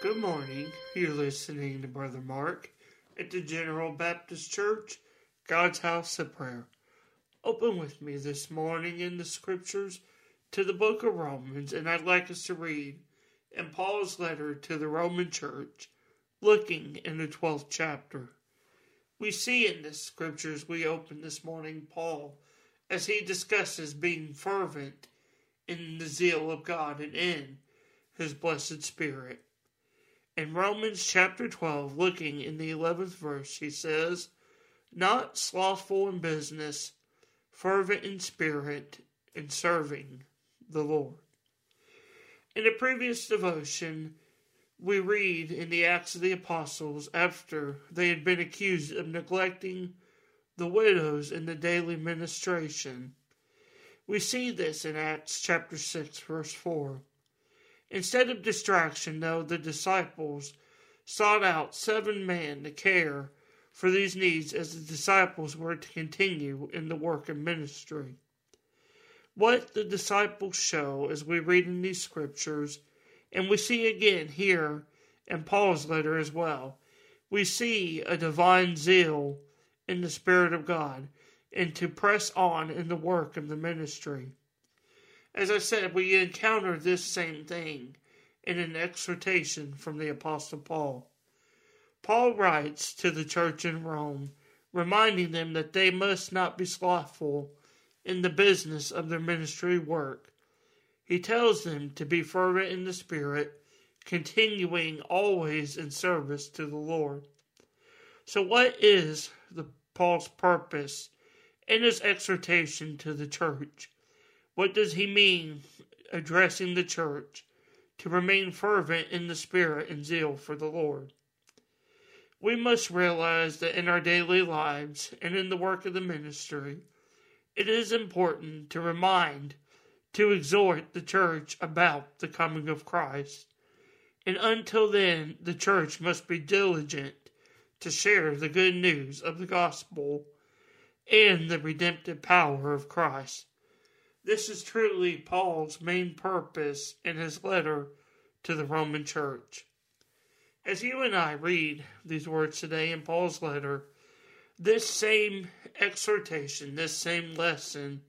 Good morning. You're listening to Brother Mark at the General Baptist Church, God's House of Prayer. Open with me this morning in the scriptures to the book of Romans, and I'd like us to read in Paul's letter to the Roman church, looking in the 12th chapter. We see in the scriptures we open this morning Paul as he discusses being fervent in the zeal of God and in his blessed Spirit. In Romans chapter 12, looking in the 11th verse, he says, Not slothful in business, fervent in spirit, and serving the Lord. In a previous devotion, we read in the Acts of the Apostles after they had been accused of neglecting the widows in the daily ministration. We see this in Acts chapter 6, verse 4. Instead of distraction, though, the disciples sought out seven men to care for these needs as the disciples were to continue in the work of ministry. What the disciples show as we read in these scriptures, and we see again here in Paul's letter as well, we see a divine zeal in the Spirit of God and to press on in the work of the ministry. As I said, we encounter this same thing in an exhortation from the Apostle Paul. Paul writes to the church in Rome, reminding them that they must not be slothful in the business of their ministry work. He tells them to be fervent in the Spirit, continuing always in service to the Lord. So, what is the Paul's purpose in his exhortation to the church? What does he mean addressing the church to remain fervent in the spirit and zeal for the Lord? We must realize that in our daily lives and in the work of the ministry, it is important to remind, to exhort the church about the coming of Christ. And until then, the church must be diligent to share the good news of the gospel and the redemptive power of Christ. This is truly Paul's main purpose in his letter to the Roman church. As you and I read these words today in Paul's letter, this same exhortation, this same lesson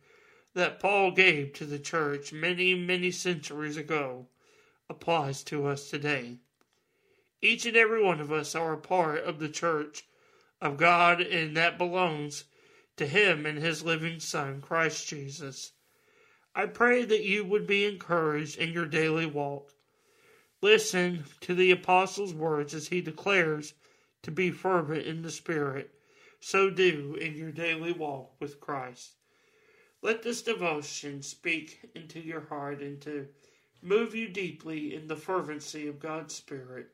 that Paul gave to the church many, many centuries ago applies to us today. Each and every one of us are a part of the church of God, and that belongs to Him and His living Son, Christ Jesus. I pray that you would be encouraged in your daily walk. Listen to the Apostle's words as he declares to be fervent in the Spirit. So do in your daily walk with Christ. Let this devotion speak into your heart and to move you deeply in the fervency of God's Spirit,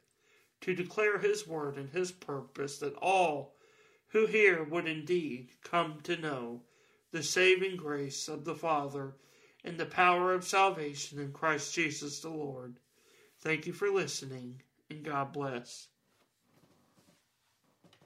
to declare His word and His purpose that all who hear would indeed come to know the saving grace of the Father and the power of salvation in Christ Jesus the Lord. Thank you for listening, and God bless.